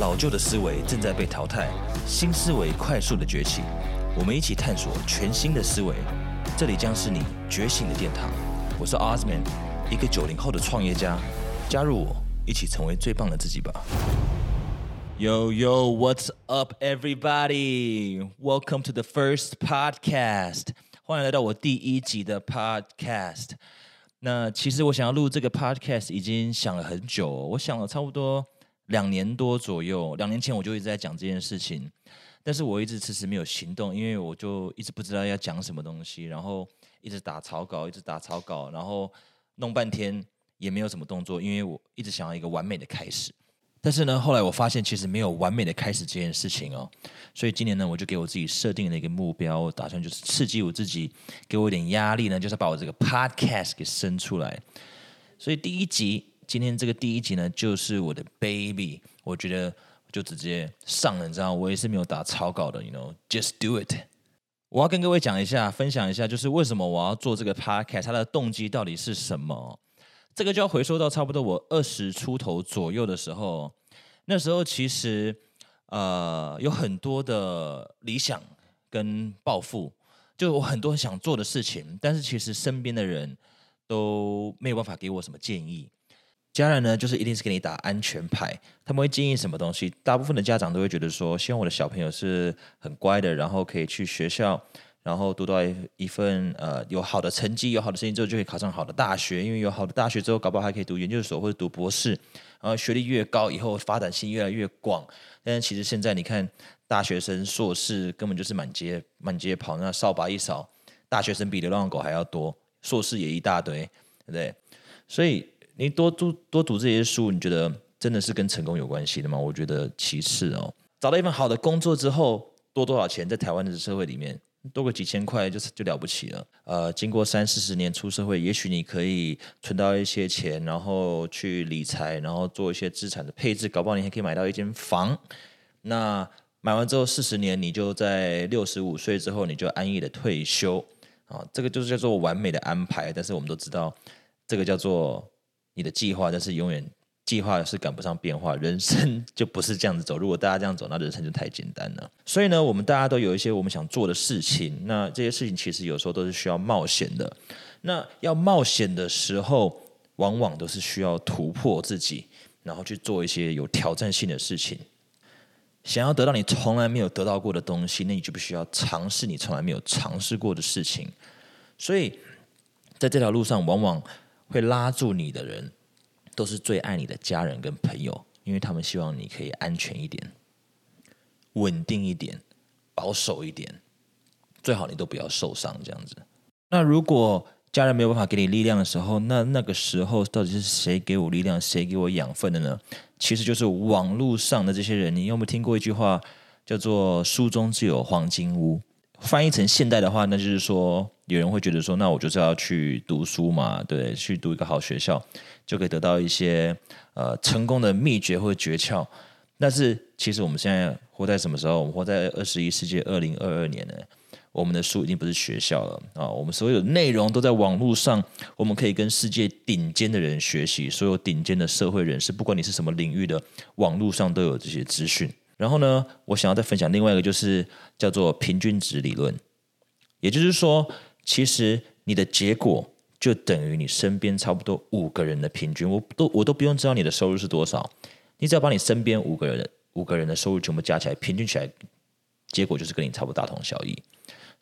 老旧的思维正在被淘汰，新思维快速的崛起。我们一起探索全新的思维，这里将是你觉醒的殿堂。我是 Osman，一个九零后的创业家。加入我，一起成为最棒的自己吧。Yo yo, what's up, everybody? Welcome to the first podcast. 欢迎来到我第一集的 podcast。那其实我想要录这个 podcast 已经想了很久，我想了差不多两年多左右。两年前我就一直在讲这件事情，但是我一直迟迟没有行动，因为我就一直不知道要讲什么东西，然后一直打草稿，一直打草稿，然后弄半天也没有什么动作，因为我一直想要一个完美的开始。但是呢，后来我发现其实没有完美的开始这件事情哦，所以今年呢，我就给我自己设定了一个目标，我打算就是刺激我自己，给我一点压力呢，就是把我这个 podcast 给生出来。所以第一集，今天这个第一集呢，就是我的 baby，我觉得就直接上了，你知道，我也是没有打草稿的，you know，just do it。我要跟各位讲一下，分享一下，就是为什么我要做这个 podcast，它的动机到底是什么？这个就要回收到差不多我二十出头左右的时候，那时候其实呃有很多的理想跟抱负，就我很多想做的事情，但是其实身边的人都没有办法给我什么建议。家人呢，就是一定是给你打安全牌，他们会建议什么东西？大部分的家长都会觉得说，希望我的小朋友是很乖的，然后可以去学校。然后读到一一份呃有好的成绩，有好的成绩之后就可以考上好的大学，因为有好的大学之后，搞不好还可以读研究所或者读博士。然后学历越高，以后发展性越来越广。但是其实现在你看，大学生、硕士根本就是满街满街跑，那扫把一扫，大学生比流浪狗还要多，硕士也一大堆，对不对？所以你多读多读这些书，你觉得真的是跟成功有关系的吗？我觉得其次哦。找到一份好的工作之后，多多少钱在台湾的社会里面？多个几千块就是就了不起了。呃，经过三四十年出社会，也许你可以存到一些钱，然后去理财，然后做一些资产的配置，搞不好你还可以买到一间房。那买完之后四十年，你就在六十五岁之后，你就安逸的退休。啊，这个就是叫做完美的安排。但是我们都知道，这个叫做你的计划，但是永远。计划是赶不上变化，人生就不是这样子走。如果大家这样走，那人生就太简单了。所以呢，我们大家都有一些我们想做的事情。那这些事情其实有时候都是需要冒险的。那要冒险的时候，往往都是需要突破自己，然后去做一些有挑战性的事情。想要得到你从来没有得到过的东西，那你就必须要尝试你从来没有尝试过的事情。所以，在这条路上，往往会拉住你的人。都是最爱你的家人跟朋友，因为他们希望你可以安全一点、稳定一点、保守一点，最好你都不要受伤这样子。那如果家人没有办法给你力量的时候，那那个时候到底是谁给我力量、谁给我养分的呢？其实就是网络上的这些人。你有没有听过一句话叫做“书中自有黄金屋”？翻译成现代的话，那就是说，有人会觉得说，那我就是要去读书嘛，对，去读一个好学校，就可以得到一些呃成功的秘诀或诀窍。但是，其实我们现在活在什么时候？我们活在二十一世纪二零二二年呢？我们的书已经不是学校了啊，我们所有内容都在网络上，我们可以跟世界顶尖的人学习，所有顶尖的社会人士，不管你是什么领域的，网络上都有这些资讯。然后呢，我想要再分享另外一个，就是叫做平均值理论。也就是说，其实你的结果就等于你身边差不多五个人的平均。我都我都不用知道你的收入是多少，你只要把你身边五个人五个人的收入全部加起来，平均起来，结果就是跟你差不多大同小异。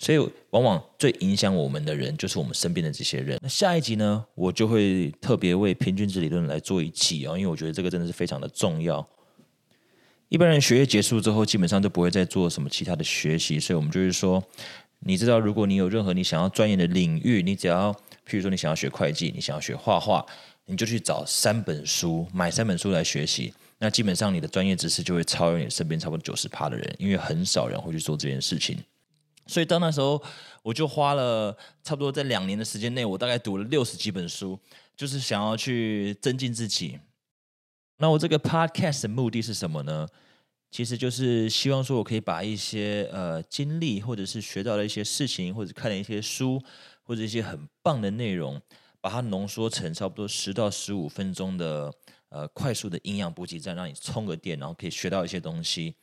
所以，往往最影响我们的人，就是我们身边的这些人。那下一集呢，我就会特别为平均值理论来做一期啊，因为我觉得这个真的是非常的重要。一般人学业结束之后，基本上就不会再做什么其他的学习，所以我们就是说，你知道，如果你有任何你想要钻研的领域，你只要，譬如说你想要学会计，你想要学画画，你就去找三本书，买三本书来学习，那基本上你的专业知识就会超越你身边差不多九十趴的人，因为很少人会去做这件事情。所以到那时候，我就花了差不多在两年的时间内，我大概读了六十几本书，就是想要去增进自己。那我这个 podcast 的目的是什么呢？其实就是希望说我可以把一些呃经历，或者是学到的一些事情，或者看了一些书，或者一些很棒的内容，把它浓缩成差不多十到十五分钟的呃快速的营养补给站，让你充个电，然后可以学到一些东西，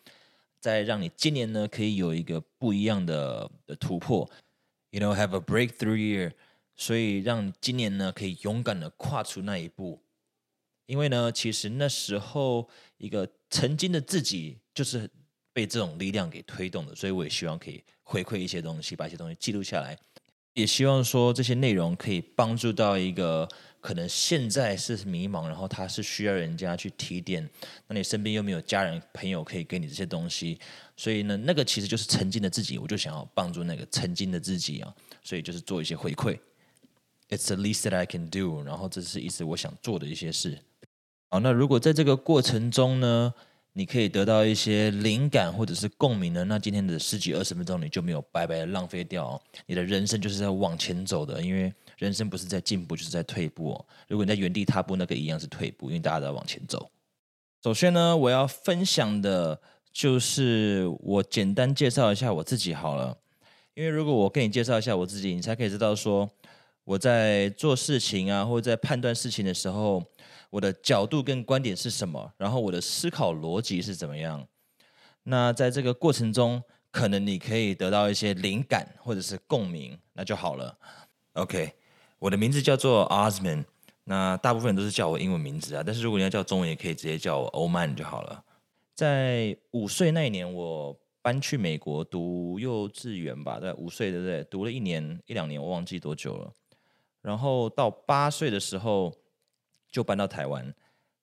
再让你今年呢可以有一个不一样的的突破，you know have a breakthrough year，所以让今年呢可以勇敢的跨出那一步，因为呢其实那时候一个曾经的自己就是被这种力量给推动的，所以我也希望可以回馈一些东西，把一些东西记录下来。也希望说这些内容可以帮助到一个可能现在是迷茫，然后他是需要人家去提点，那你身边又没有家人朋友可以给你这些东西，所以呢，那个其实就是曾经的自己，我就想要帮助那个曾经的自己啊，所以就是做一些回馈。It's the least that I can do，然后这是一直我想做的一些事。好，那如果在这个过程中呢？你可以得到一些灵感或者是共鸣呢，那今天的十几二十分钟你就没有白白的浪费掉哦。你的人生就是在往前走的，因为人生不是在进步就是在退步。如果你在原地踏步，那个一样是退步，因为大家都在往前走。首先呢，我要分享的就是我简单介绍一下我自己好了，因为如果我跟你介绍一下我自己，你才可以知道说我在做事情啊，或者在判断事情的时候。我的角度跟观点是什么？然后我的思考逻辑是怎么样？那在这个过程中，可能你可以得到一些灵感或者是共鸣，那就好了。OK，我的名字叫做 Osman，那大部分人都是叫我英文名字啊，但是如果你要叫中文，也可以直接叫我 Oman 就好了。在五岁那一年，我搬去美国读幼稚园吧，在五岁对不对？读了一年一两年，我忘记多久了。然后到八岁的时候。就搬到台湾，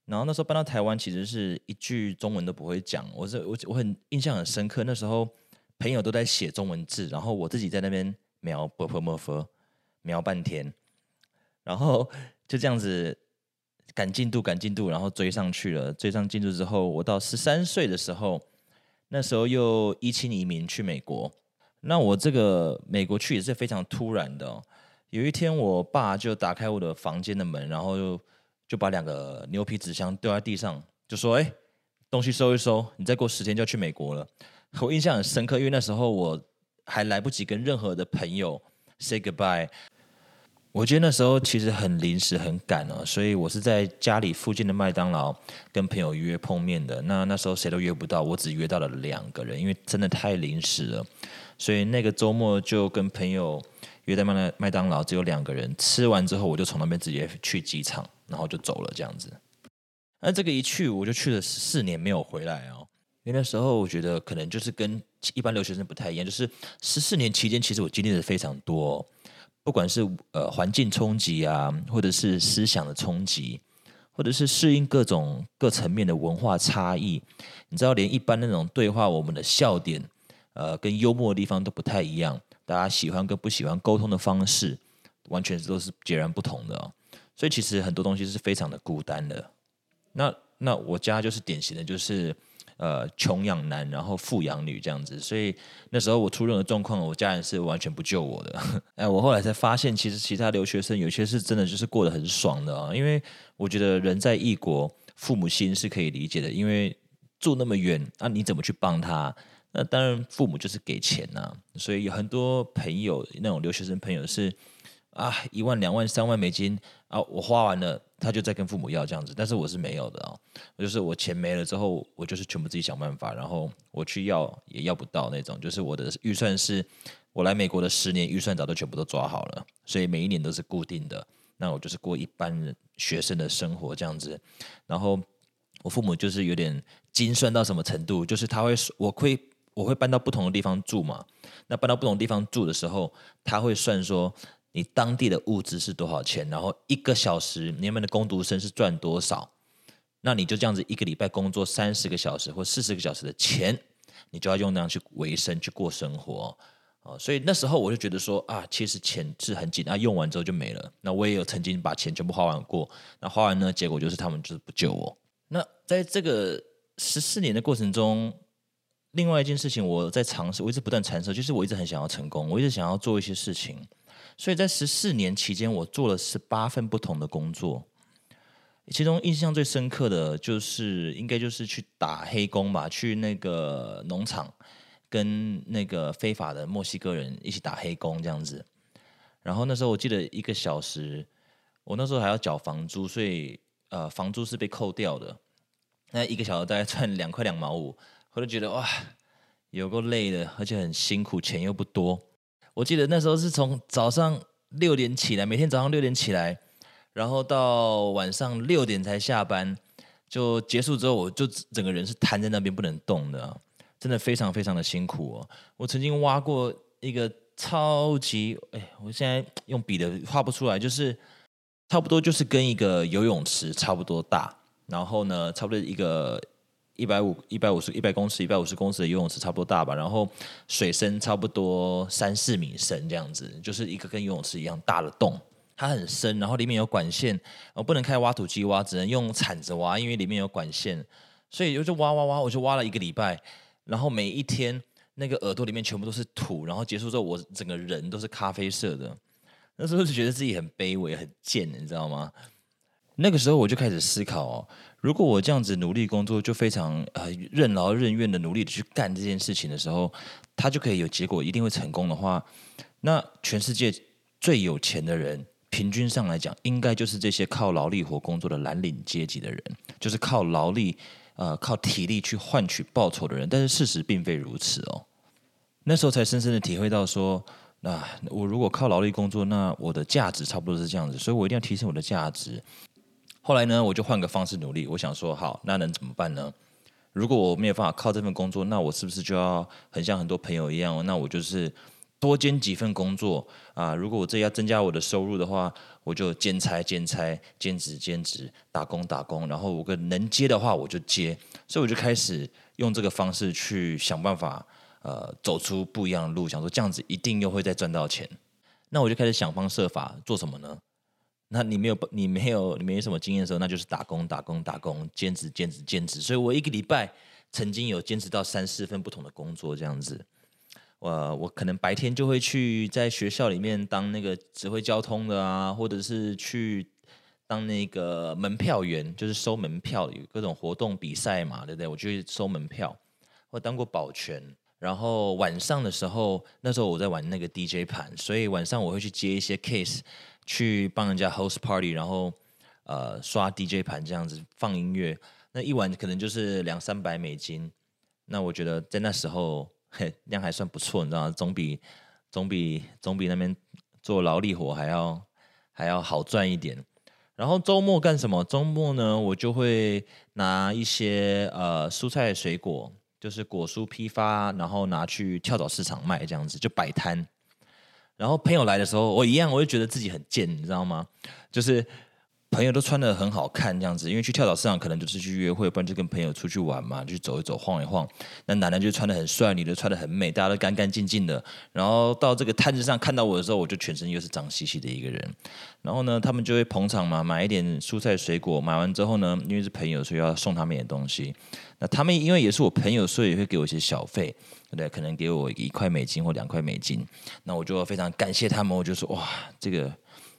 然后那时候搬到台湾，其实是一句中文都不会讲。我是我我很印象很深刻，那时候朋友都在写中文字，然后我自己在那边描 b p m f，描半天，然后就这样子赶进度赶进度，然后追上去了。追上进度之后，我到十三岁的时候，那时候又一亲移民去美国。那我这个美国去也是非常突然的。有一天，我爸就打开我的房间的门，然后又。就把两个牛皮纸箱丢在地上，就说：“哎，东西收一收，你再过十天就要去美国了。”我印象很深刻，因为那时候我还来不及跟任何的朋友 say goodbye。我觉得那时候其实很临时、很赶哦，所以我是在家里附近的麦当劳跟朋友约碰面的。那那时候谁都约不到，我只约到了两个人，因为真的太临时了。所以那个周末就跟朋友约在麦麦当劳，只有两个人。吃完之后，我就从那边直接去机场。然后就走了，这样子。那这个一去，我就去了四年，没有回来哦。因为那时候我觉得可能就是跟一般留学生不太一样，就是十四年期间，其实我经历的非常多，不管是呃环境冲击啊，或者是思想的冲击，或者是适应各种各层面的文化差异。你知道，连一般那种对话，我们的笑点，呃，跟幽默的地方都不太一样。大家喜欢跟不喜欢沟通的方式，完全都是截然不同的哦。所以其实很多东西是非常的孤单的。那那我家就是典型的，就是呃穷养男，然后富养女这样子。所以那时候我出任何状况，我家人是完全不救我的。哎，我后来才发现，其实其他留学生有些是真的就是过得很爽的啊。因为我觉得人在异国，父母心是可以理解的。因为住那么远，那你怎么去帮他？那当然父母就是给钱呐。所以有很多朋友，那种留学生朋友是。啊，一万、两万、三万美金啊，我花完了，他就再跟父母要这样子。但是我是没有的啊，就是我钱没了之后，我就是全部自己想办法，然后我去要也要不到那种。就是我的预算是，我来美国的十年预算早都全部都抓好了，所以每一年都是固定的。那我就是过一般学生的生活这样子。然后我父母就是有点精算到什么程度，就是他会我会我会搬到不同的地方住嘛。那搬到不同地方住的时候，他会算说。你当地的物资是多少钱？然后一个小时你们的工读生是赚多少？那你就这样子一个礼拜工作三十个小时或四十个小时的钱，你就要用那样去维生去过生活啊！所以那时候我就觉得说啊，其实钱是很紧啊，用完之后就没了。那我也有曾经把钱全部花完过，那花完呢，结果就是他们就是不救我。那在这个十四年的过程中，另外一件事情我在尝试，我一直不断尝试，就是我一直很想要成功，我一直想要做一些事情。所以在十四年期间，我做了十八份不同的工作，其中印象最深刻的就是，应该就是去打黑工吧，去那个农场跟那个非法的墨西哥人一起打黑工这样子。然后那时候我记得一个小时，我那时候还要缴房租，所以呃房租是被扣掉的，那一个小时大概赚两块两毛五，我就觉得哇，有够累的，而且很辛苦，钱又不多。我记得那时候是从早上六点起来，每天早上六点起来，然后到晚上六点才下班，就结束之后，我就整个人是瘫在那边不能动的，真的非常非常的辛苦哦。我曾经挖过一个超级，哎，我现在用笔的画不出来，就是差不多就是跟一个游泳池差不多大，然后呢，差不多一个。一百五、一百五十、一百公尺、一百五十公尺的游泳池差不多大吧，然后水深差不多三四米深，这样子就是一个跟游泳池一样大的洞，它很深，然后里面有管线，我不能开挖土机挖，只能用铲子挖，因为里面有管线，所以我就挖挖挖，我就挖了一个礼拜，然后每一天那个耳朵里面全部都是土，然后结束之后我整个人都是咖啡色的，那时候就觉得自己很卑微、很贱，你知道吗？那个时候我就开始思考哦。如果我这样子努力工作，就非常呃任劳任怨的努力的去干这件事情的时候，他就可以有结果，一定会成功的话，那全世界最有钱的人，平均上来讲，应该就是这些靠劳力活工作的蓝领阶级的人，就是靠劳力呃靠体力去换取报酬的人。但是事实并非如此哦。那时候才深深的体会到说，那我如果靠劳力工作，那我的价值差不多是这样子，所以我一定要提升我的价值。后来呢，我就换个方式努力。我想说，好，那能怎么办呢？如果我没有办法靠这份工作，那我是不是就要很像很多朋友一样？那我就是多兼几份工作啊。如果我这要增加我的收入的话，我就兼差兼差、兼职兼职、打工打工。然后我个能接的话，我就接。所以我就开始用这个方式去想办法，呃，走出不一样的路。想说这样子一定又会再赚到钱。那我就开始想方设法做什么呢？那你没有你没有你没什么经验的时候，那就是打工打工打工，兼职兼职兼职。所以我一个礼拜曾经有坚持到三四份不同的工作这样子。我我可能白天就会去在学校里面当那个指挥交通的啊，或者是去当那个门票员，就是收门票，有各种活动比赛嘛，对不对？我就去收门票。我当过保全，然后晚上的时候，那时候我在玩那个 DJ 盘，所以晚上我会去接一些 case。去帮人家 host party，然后呃刷 DJ 盘这样子放音乐，那一晚可能就是两三百美金。那我觉得在那时候嘿量还算不错，你知道吗？总比总比总比那边做劳力活还要还要好赚一点。然后周末干什么？周末呢，我就会拿一些呃蔬菜水果，就是果蔬批发，然后拿去跳蚤市场卖，这样子就摆摊。然后朋友来的时候，我一样，我就觉得自己很贱，你知道吗？就是朋友都穿的很好看这样子，因为去跳蚤市场可能就是去约会，不然就跟朋友出去玩嘛，去走一走、晃一晃。那男的就穿的很帅，女的穿的很美，大家都干干净净的。然后到这个摊子上看到我的时候，我就全身又是脏兮兮的一个人。然后呢，他们就会捧场嘛，买一点蔬菜水果。买完之后呢，因为是朋友，所以要送他们一点东西。那他们因为也是我朋友，所以也会给我一些小费。对，可能给我一块美金或两块美金，那我就非常感谢他们。我就说哇，这个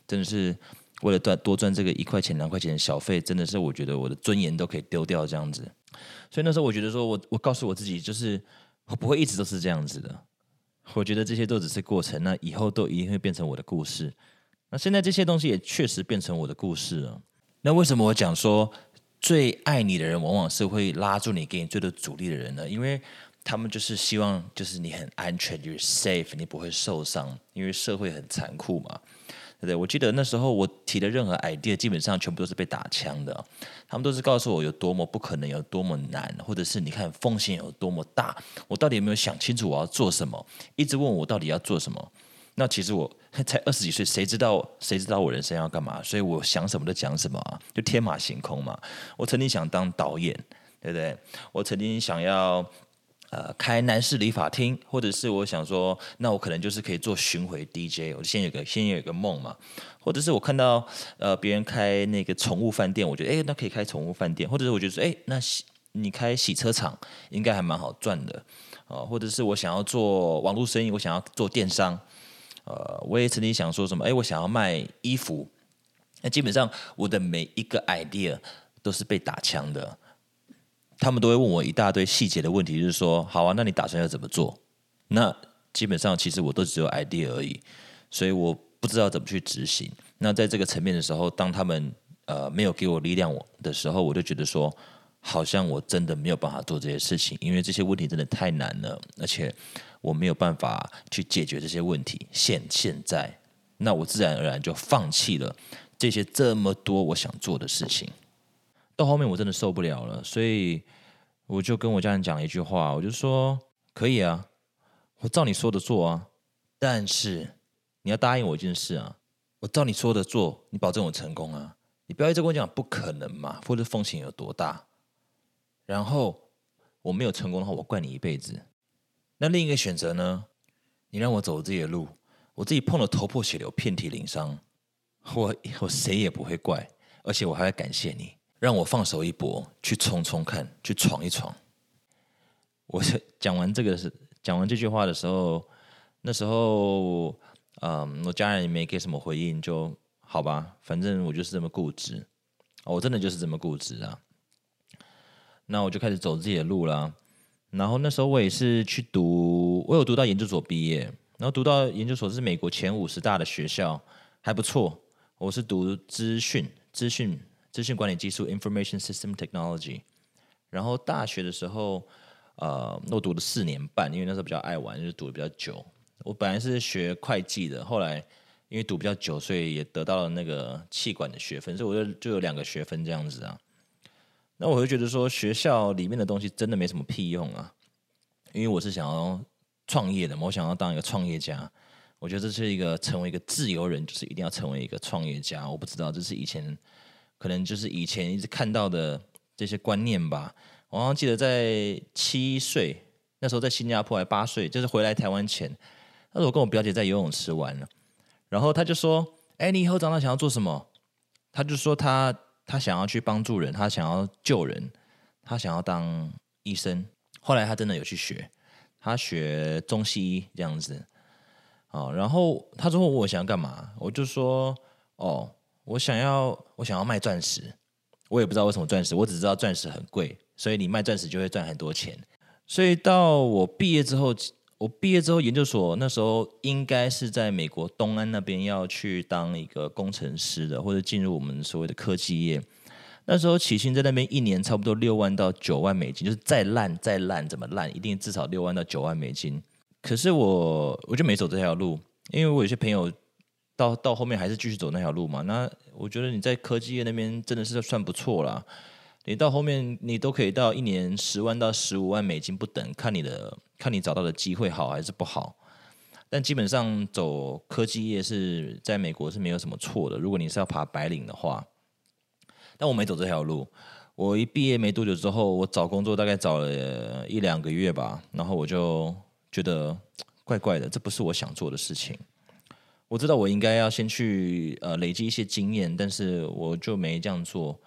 真的是为了赚多赚这个一块钱两块钱的小费，真的是我觉得我的尊严都可以丢掉这样子。所以那时候我觉得说我我告诉我自己，就是我不会一直都是这样子的。我觉得这些都只是过程，那以后都一定会变成我的故事。那现在这些东西也确实变成我的故事了。那为什么我讲说最爱你的人往往是会拉住你、给你最多阻力的人呢？因为他们就是希望，就是你很安全，you're safe，你不会受伤，因为社会很残酷嘛，对？我记得那时候我提的任何 idea，基本上全部都是被打枪的。他们都是告诉我有多么不可能，有多么难，或者是你看风险有多么大，我到底有没有想清楚我要做什么？一直问我到底要做什么？那其实我才二十几岁，谁知道谁知道我人生要干嘛？所以我想什么就讲什么，就天马行空嘛。我曾经想当导演，对不对？我曾经想要。呃，开男士理发厅，或者是我想说，那我可能就是可以做巡回 DJ。我先有个先有个梦嘛，或者是我看到呃别人开那个宠物饭店，我觉得哎，那可以开宠物饭店，或者是我觉得说，哎，那你开洗车厂应该还蛮好赚的啊，或者是我想要做网络生意，我想要做电商，呃，我也曾经想说什么，哎，我想要卖衣服，那基本上我的每一个 idea 都是被打枪的。他们都会问我一大堆细节的问题，就是说，好啊，那你打算要怎么做？那基本上其实我都只有 idea 而已，所以我不知道怎么去执行。那在这个层面的时候，当他们呃没有给我力量我的时候，我就觉得说，好像我真的没有办法做这些事情，因为这些问题真的太难了，而且我没有办法去解决这些问题。现现在，那我自然而然就放弃了这些这么多我想做的事情。到后面我真的受不了了，所以我就跟我家人讲了一句话，我就说可以啊，我照你说的做啊，但是你要答应我一件事啊，我照你说的做，你保证我成功啊，你不要一直跟我讲不可能嘛，或者风险有多大，然后我没有成功的话，我怪你一辈子。那另一个选择呢？你让我走自己的路，我自己碰了头破血流、遍体鳞伤，我我谁也不会怪，而且我还要感谢你。让我放手一搏，去冲冲看，去闯一闯。我讲完这个是讲完这句话的时候，那时候，嗯，我家人也没给什么回应，就好吧，反正我就是这么固执，我真的就是这么固执啊。那我就开始走自己的路了。然后那时候我也是去读，我有读到研究所毕业，然后读到研究所是美国前五十大的学校，还不错。我是读资讯，资讯。资讯管理技术 （Information System Technology），然后大学的时候，呃，我读了四年半，因为那时候比较爱玩，就是读的比较久。我本来是学会计的，后来因为读比较久，所以也得到了那个气管的学分，所以我就就有两个学分这样子啊。那我就觉得说，学校里面的东西真的没什么屁用啊，因为我是想要创业的嘛，我想要当一个创业家。我觉得这是一个成为一个自由人，就是一定要成为一个创业家。我不知道这是以前。可能就是以前一直看到的这些观念吧。我好像记得在七岁那时候，在新加坡还八岁，就是回来台湾前，那时候我跟我表姐在游泳池玩了，然后他就说：“哎，你以后长大想要做什么？”他就说他他想要去帮助人，他想要救人，他想要当医生。后来他真的有去学，他学中西医这样子。哦，然后他说我想要干嘛？我就说：“哦。”我想要，我想要卖钻石，我也不知道为什么钻石，我只知道钻石很贵，所以你卖钻石就会赚很多钱。所以到我毕业之后，我毕业之后研究所那时候应该是在美国东安那边要去当一个工程师的，或者进入我们所谓的科技业。那时候起薪在那边一年差不多六万到九万美金，就是再烂再烂怎么烂，一定至少六万到九万美金。可是我我就没走这条路，因为我有些朋友。到到后面还是继续走那条路嘛？那我觉得你在科技业那边真的是算不错啦。你到后面你都可以到一年十万到十五万美金不等，看你的看你找到的机会好还是不好。但基本上走科技业是在美国是没有什么错的。如果你是要爬白领的话，但我没走这条路。我一毕业没多久之后，我找工作大概找了一两个月吧，然后我就觉得怪怪的，这不是我想做的事情。我知道我应该要先去呃累积一些经验，但是我就没这样做。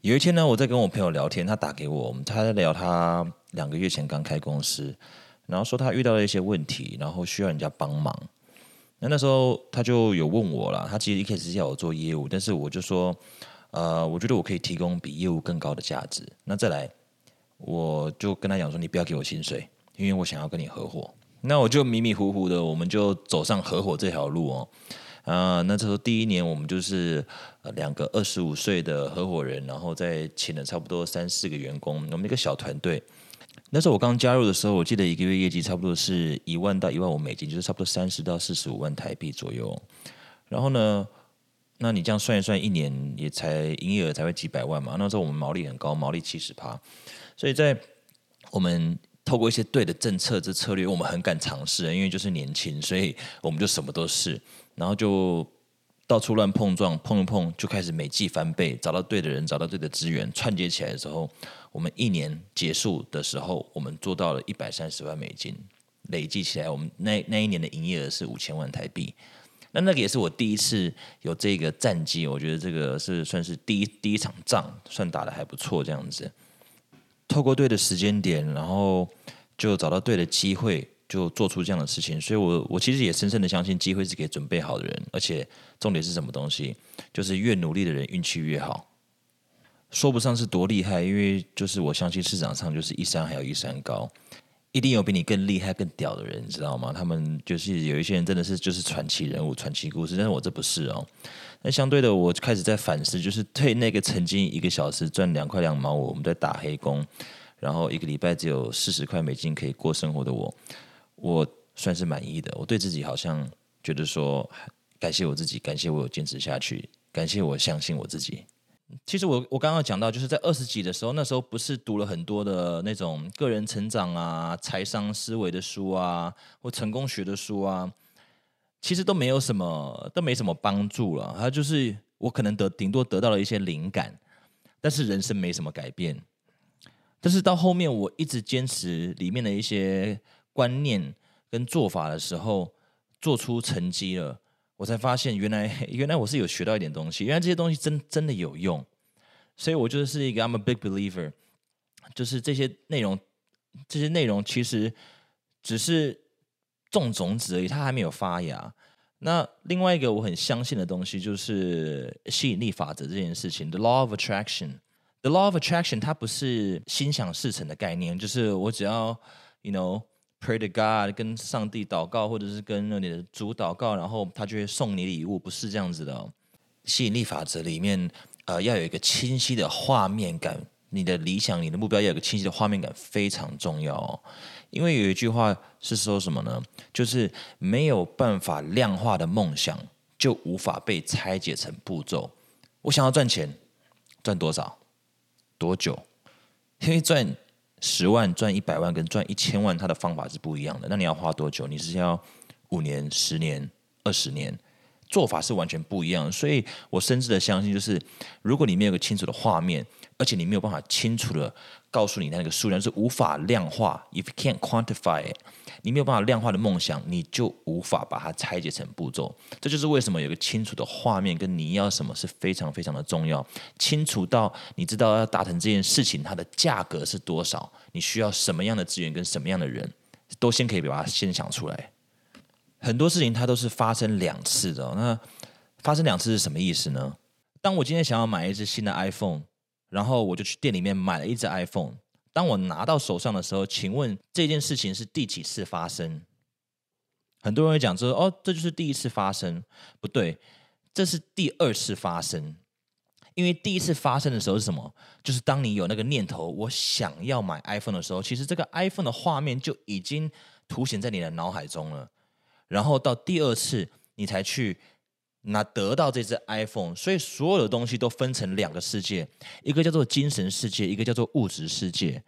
有一天呢，我在跟我朋友聊天，他打给我，他在聊他两个月前刚开公司，然后说他遇到了一些问题，然后需要人家帮忙。那那时候他就有问我了，他其实一开始是要我做业务，但是我就说，呃，我觉得我可以提供比业务更高的价值。那再来，我就跟他讲说，你不要给我薪水，因为我想要跟你合伙。那我就迷迷糊糊的，我们就走上合伙这条路哦。啊，那这时候第一年我们就是两个二十五岁的合伙人，然后再请了差不多三四个员工，我们一个小团队。那时候我刚加入的时候，我记得一个月业绩差不多是一万到一万五美金，就是差不多三十到四十五万台币左右。然后呢，那你这样算一算，一年也才营业额才会几百万嘛。那时候我们毛利很高，毛利七十趴，所以在我们。透过一些对的政策这策略，我们很敢尝试，因为就是年轻，所以我们就什么都试，然后就到处乱碰撞，碰一碰就开始每季翻倍，找到对的人，找到对的资源，串接起来的时候，我们一年结束的时候，我们做到了一百三十万美金，累计起来，我们那那一年的营业额是五千万台币。那那个也是我第一次有这个战绩，我觉得这个是算是第一第一场仗，算打的还不错，这样子。透过对的时间点，然后就找到对的机会，就做出这样的事情。所以，我我其实也深深的相信，机会是给准备好的人。而且，重点是什么东西？就是越努力的人运气越好。说不上是多厉害，因为就是我相信市场上就是一山还有一山高，一定有比你更厉害、更屌的人，你知道吗？他们就是有一些人真的是就是传奇人物、传奇故事，但是我这不是哦。那相对的，我开始在反思，就是对那个曾经一个小时赚两块两毛五，我们在打黑工，然后一个礼拜只有四十块美金可以过生活的我，我算是满意的。我对自己好像觉得说，感谢我自己，感谢我有坚持下去，感谢我相信我自己。其实我我刚刚讲到，就是在二十几的时候，那时候不是读了很多的那种个人成长啊、财商思维的书啊，或成功学的书啊，其实都没有什么，都没什么帮助了。它就是我可能得顶多得到了一些灵感，但是人生没什么改变。但是到后面，我一直坚持里面的一些观念跟做法的时候，做出成绩了。我才发现，原来 原来我是有学到一点东西，原来这些东西真真的有用，所以我就是一个 I'm a big believer，就是这些内容，这些内容其实只是种种子而已，它还没有发芽。那另外一个我很相信的东西，就是吸引力法则这件事情，the law of Attraction The law of attraction，它不是心想事成的概念，就是我只要，you know。Pray to God，跟上帝祷告，或者是跟那你的主祷告，然后他就会送你礼物，不是这样子的哦。吸引力法则里面，呃，要有一个清晰的画面感，你的理想、你的目标要有个清晰的画面感，非常重要哦。因为有一句话是说什么呢？就是没有办法量化的梦想，就无法被拆解成步骤。我想要赚钱，赚多少？多久？因为赚。十万赚一百万跟赚一千万，它的方法是不一样的。那你要花多久？你是要五年、十年、二十年？做法是完全不一样。所以我深挚的相信，就是如果你没有个清楚的画面，而且你没有办法清楚的告诉你那个数量是无法量化，if you can't quantify it。你没有办法量化的梦想，你就无法把它拆解成步骤。这就是为什么有个清楚的画面跟你要什么是非常非常的重要。清楚到你知道要达成这件事情，它的价格是多少，你需要什么样的资源跟什么样的人，都先可以把它先想出来。很多事情它都是发生两次的。那发生两次是什么意思呢？当我今天想要买一只新的 iPhone，然后我就去店里面买了一只 iPhone。当我拿到手上的时候，请问这件事情是第几次发生？很多人会讲说：“哦，这就是第一次发生。”不对，这是第二次发生。因为第一次发生的时候是什么？就是当你有那个念头，我想要买 iPhone 的时候，其实这个 iPhone 的画面就已经凸显在你的脑海中了。然后到第二次，你才去。那得到这只 iPhone，所以所有的东西都分成两个世界，一个叫做精神世界，一个叫做物质世界。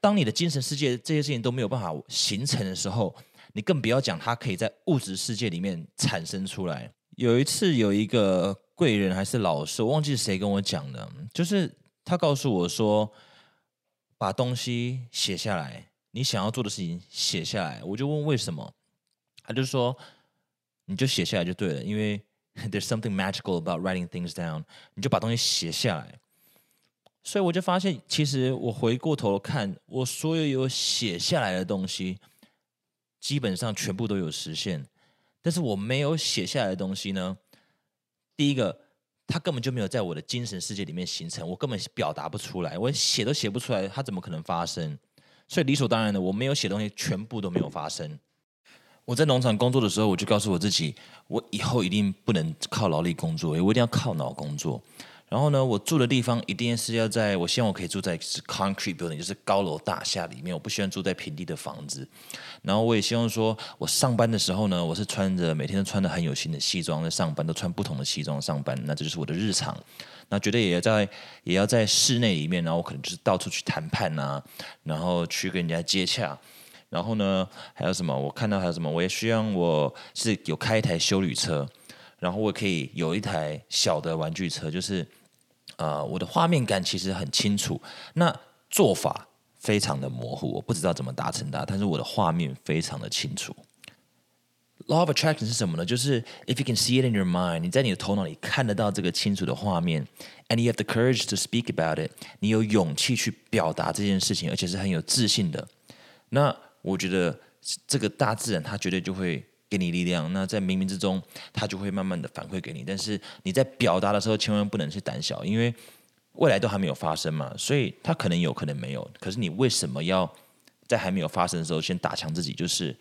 当你的精神世界这些事情都没有办法形成的时候，你更不要讲它可以在物质世界里面产生出来。有一次有一个贵人还是老师，我忘记谁跟我讲的，就是他告诉我说，把东西写下来，你想要做的事情写下来。我就问为什么，他就说。你就写下来就对了，因为 there's something magical about writing things down。你就把东西写下来，所以我就发现，其实我回过头看，我所有有写下来的东西，基本上全部都有实现。但是我没有写下来的东西呢，第一个，它根本就没有在我的精神世界里面形成，我根本表达不出来，我写都写不出来，它怎么可能发生？所以理所当然的，我没有写东西，全部都没有发生。我在农场工作的时候，我就告诉我自己，我以后一定不能靠劳力工作，我一定要靠脑工作。然后呢，我住的地方一定是要在我希望我可以住在 concrete building，就是高楼大厦里面，我不希望住在平地的房子。然后我也希望说，我上班的时候呢，我是穿着每天都穿的很有型的西装在上班，都穿不同的西装上班，那这就是我的日常。那绝对也要在也要在室内里面，然后我可能就是到处去谈判啊，然后去跟人家接洽。然后呢，还有什么？我看到还有什么？我也希望我是有开一台修旅车，然后我可以有一台小的玩具车，就是呃，我的画面感其实很清楚，那做法非常的模糊，我不知道怎么达成它，但是我的画面非常的清楚。Law of attraction 是什么呢？就是 if you can see it in your mind，你在你的头脑里看得到这个清楚的画面，and you have the courage to speak about it，你有勇气去表达这件事情，而且是很有自信的，那。我觉得这个大自然它绝对就会给你力量，那在冥冥之中，它就会慢慢的反馈给你。但是你在表达的时候，千万不能去胆小，因为未来都还没有发生嘛，所以它可能有可能没有。可是你为什么要在还没有发生的时候，先打强自己，就是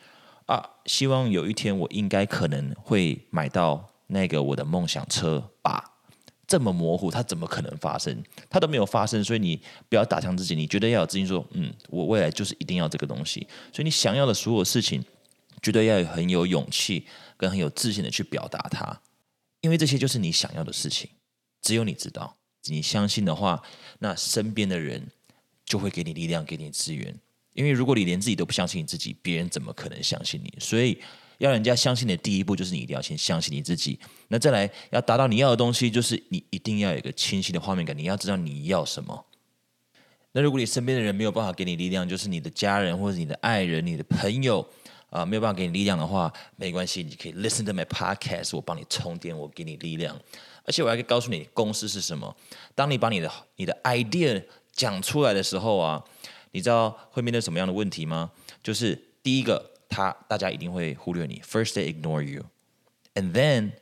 啊，希望有一天我应该可能会买到那个我的梦想车吧。这么模糊，它怎么可能发生？它都没有发生，所以你不要打枪自己。你觉得要有自信，说嗯，我未来就是一定要这个东西。所以你想要的所有事情，绝对要有很有勇气跟很有自信的去表达它，因为这些就是你想要的事情，只有你知道。你相信的话，那身边的人就会给你力量，给你资源。因为如果你连自己都不相信你自己，别人怎么可能相信你？所以。要人家相信的第一步，就是你一定要先相信你自己。那再来，要达到你要的东西，就是你一定要有一个清晰的画面感。你要知道你要什么。那如果你身边的人没有办法给你力量，就是你的家人或者你的爱人、你的朋友啊，没有办法给你力量的话，没关系，你可以 listen to my podcast，我帮你充电，我给你力量。而且我还可以告诉你，公司是什么。当你把你的你的 idea 讲出来的时候啊，你知道会面对什么样的问题吗？就是第一个。他大家一定会忽略你。First they ignore you, and then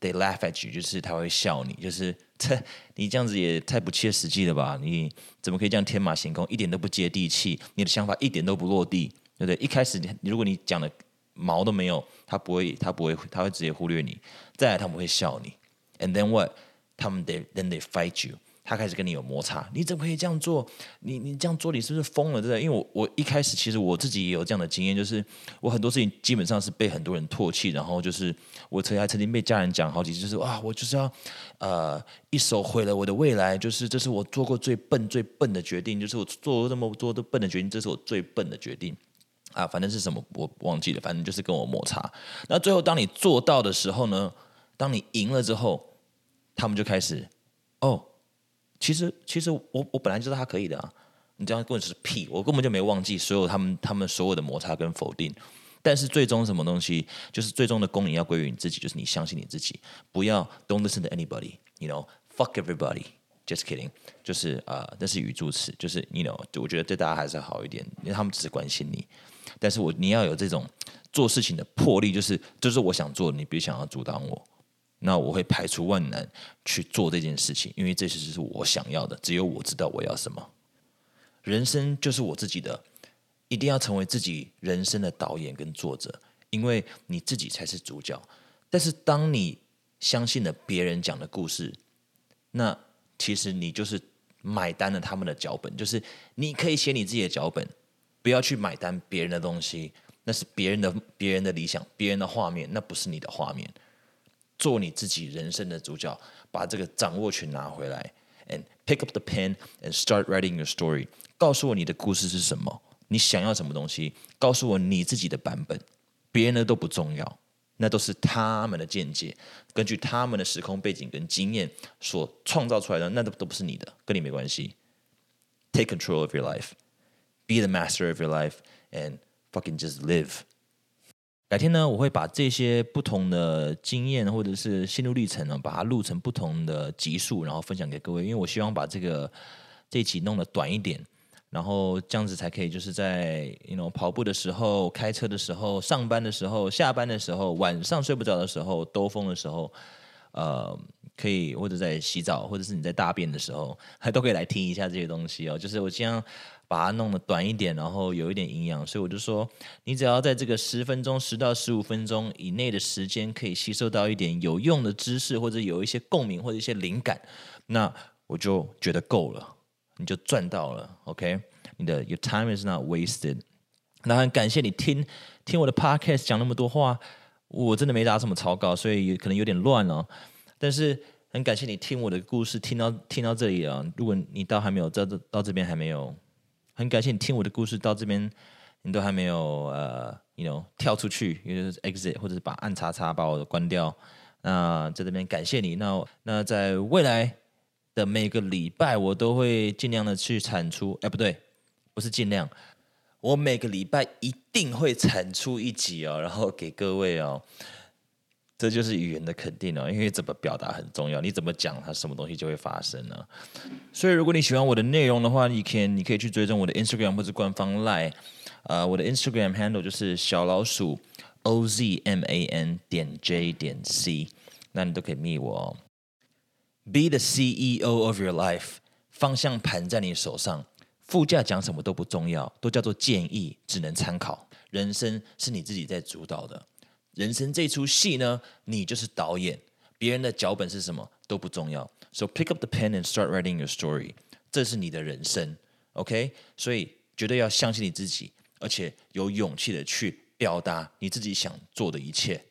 they laugh at you，就是他会笑你，就是这你这样子也太不切实际了吧？你怎么可以这样天马行空，一点都不接地气？你的想法一点都不落地，对不对？一开始你如果你讲的毛都没有，他不会，他不会，他会直接忽略你。再来他们会笑你，and then what？他们 they then they fight you。他开始跟你有摩擦，你怎么可以这样做？你你这样做，你是不是疯了？对不对？因为我我一开始其实我自己也有这样的经验，就是我很多事情基本上是被很多人唾弃，然后就是我曾还曾经被家人讲好几次，就是啊，我就是要呃一手毁了我的未来，就是这是我做过最笨最笨的决定，就是我做过这么多的笨的决定，这是我最笨的决定啊，反正是什么我忘记了，反正就是跟我摩擦。那最后当你做到的时候呢？当你赢了之后，他们就开始哦。其实，其实我我本来就知道他可以的啊！你这样问是屁，我根本就没忘记所有他们他们所有的摩擦跟否定。但是最终什么东西，就是最终的公赢要归于你自己，就是你相信你自己，不要 don't listen to anybody，you know，fuck everybody，just kidding，就是啊，那是语助词，就是 you know，我觉得对大家还是好一点，因为他们只是关心你。但是我你要有这种做事情的魄力，就是就是我想做，你别想要阻挡我。那我会排除万难去做这件事情，因为这些是我想要的，只有我知道我要什么。人生就是我自己的，一定要成为自己人生的导演跟作者，因为你自己才是主角。但是当你相信了别人讲的故事，那其实你就是买单了他们的脚本，就是你可以写你自己的脚本，不要去买单别人的东西，那是别人的别人的理想，别人的画面，那不是你的画面。做你自己人生的主角，把这个掌握权拿回来，and pick up the pen and start writing your story。告诉我你的故事是什么，你想要什么东西？告诉我你自己的版本，别人的都不重要，那都是他们的见解，根据他们的时空背景跟经验所创造出来的，那都都不是你的，跟你没关系。Take control of your life, be the master of your life, and fucking just live. 改天呢，我会把这些不同的经验或者是心路历程呢，把它录成不同的集数，然后分享给各位。因为我希望把这个这一期弄得短一点，然后这样子才可以，就是在 you know 跑步的时候、开车的时候、上班的时候、下班的时候、晚上睡不着的时候、兜风的时候，呃，可以或者在洗澡，或者是你在大便的时候，还都可以来听一下这些东西哦。就是我希望。把它弄得短一点，然后有一点营养，所以我就说，你只要在这个十分钟、十到十五分钟以内的时间，可以吸收到一点有用的知识，或者有一些共鸣或者一些灵感，那我就觉得够了，你就赚到了。OK，你的 Your time is not wasted。那很感谢你听听我的 Podcast 讲那么多话，我真的没打什么草稿，所以可能有点乱哦。但是很感谢你听我的故事，听到听到这里啊，如果你到还没有到到这边还没有。很感谢你听我的故事到这边，你都还没有呃，you know 跳出去，也就是 exit 或者是把按叉叉把我关掉。那在这边感谢你。那那在未来的每个礼拜，我都会尽量的去产出。哎，不对，不是尽量，我每个礼拜一定会产出一集哦，然后给各位哦。这就是语言的肯定哦，因为怎么表达很重要，你怎么讲，它什么东西就会发生呢？所以如果你喜欢我的内容的话，你可以你可以去追踪我的 Instagram 或者官方 Line，呃，我的 Instagram handle 就是小老鼠 O Z M A N 点 J 点 C，那你都可以密我哦。Be the CEO of your life，方向盘在你手上副驾讲什么都不重要，都叫做建议，只能参考。人生是你自己在主导的，人生这出戏呢，你就是导演，别人的脚本是什么都不重要。So pick up the pen and start writing your story，这是你的人生，OK？所以绝对要相信你自己，而且有勇气的去表达你自己想做的一切。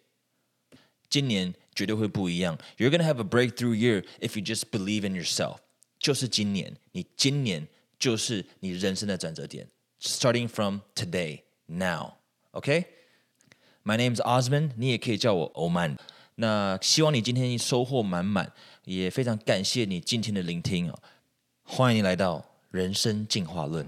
今年绝对会不一样。You're gonna have a breakthrough year if you just believe in yourself。就是今年，你今年就是你人生的转折点。Starting from today, now, OK? My name is Osman，你也可以叫我欧曼。那希望你今天收获满满，也非常感谢你今天的聆听！欢迎你来到人生进化论。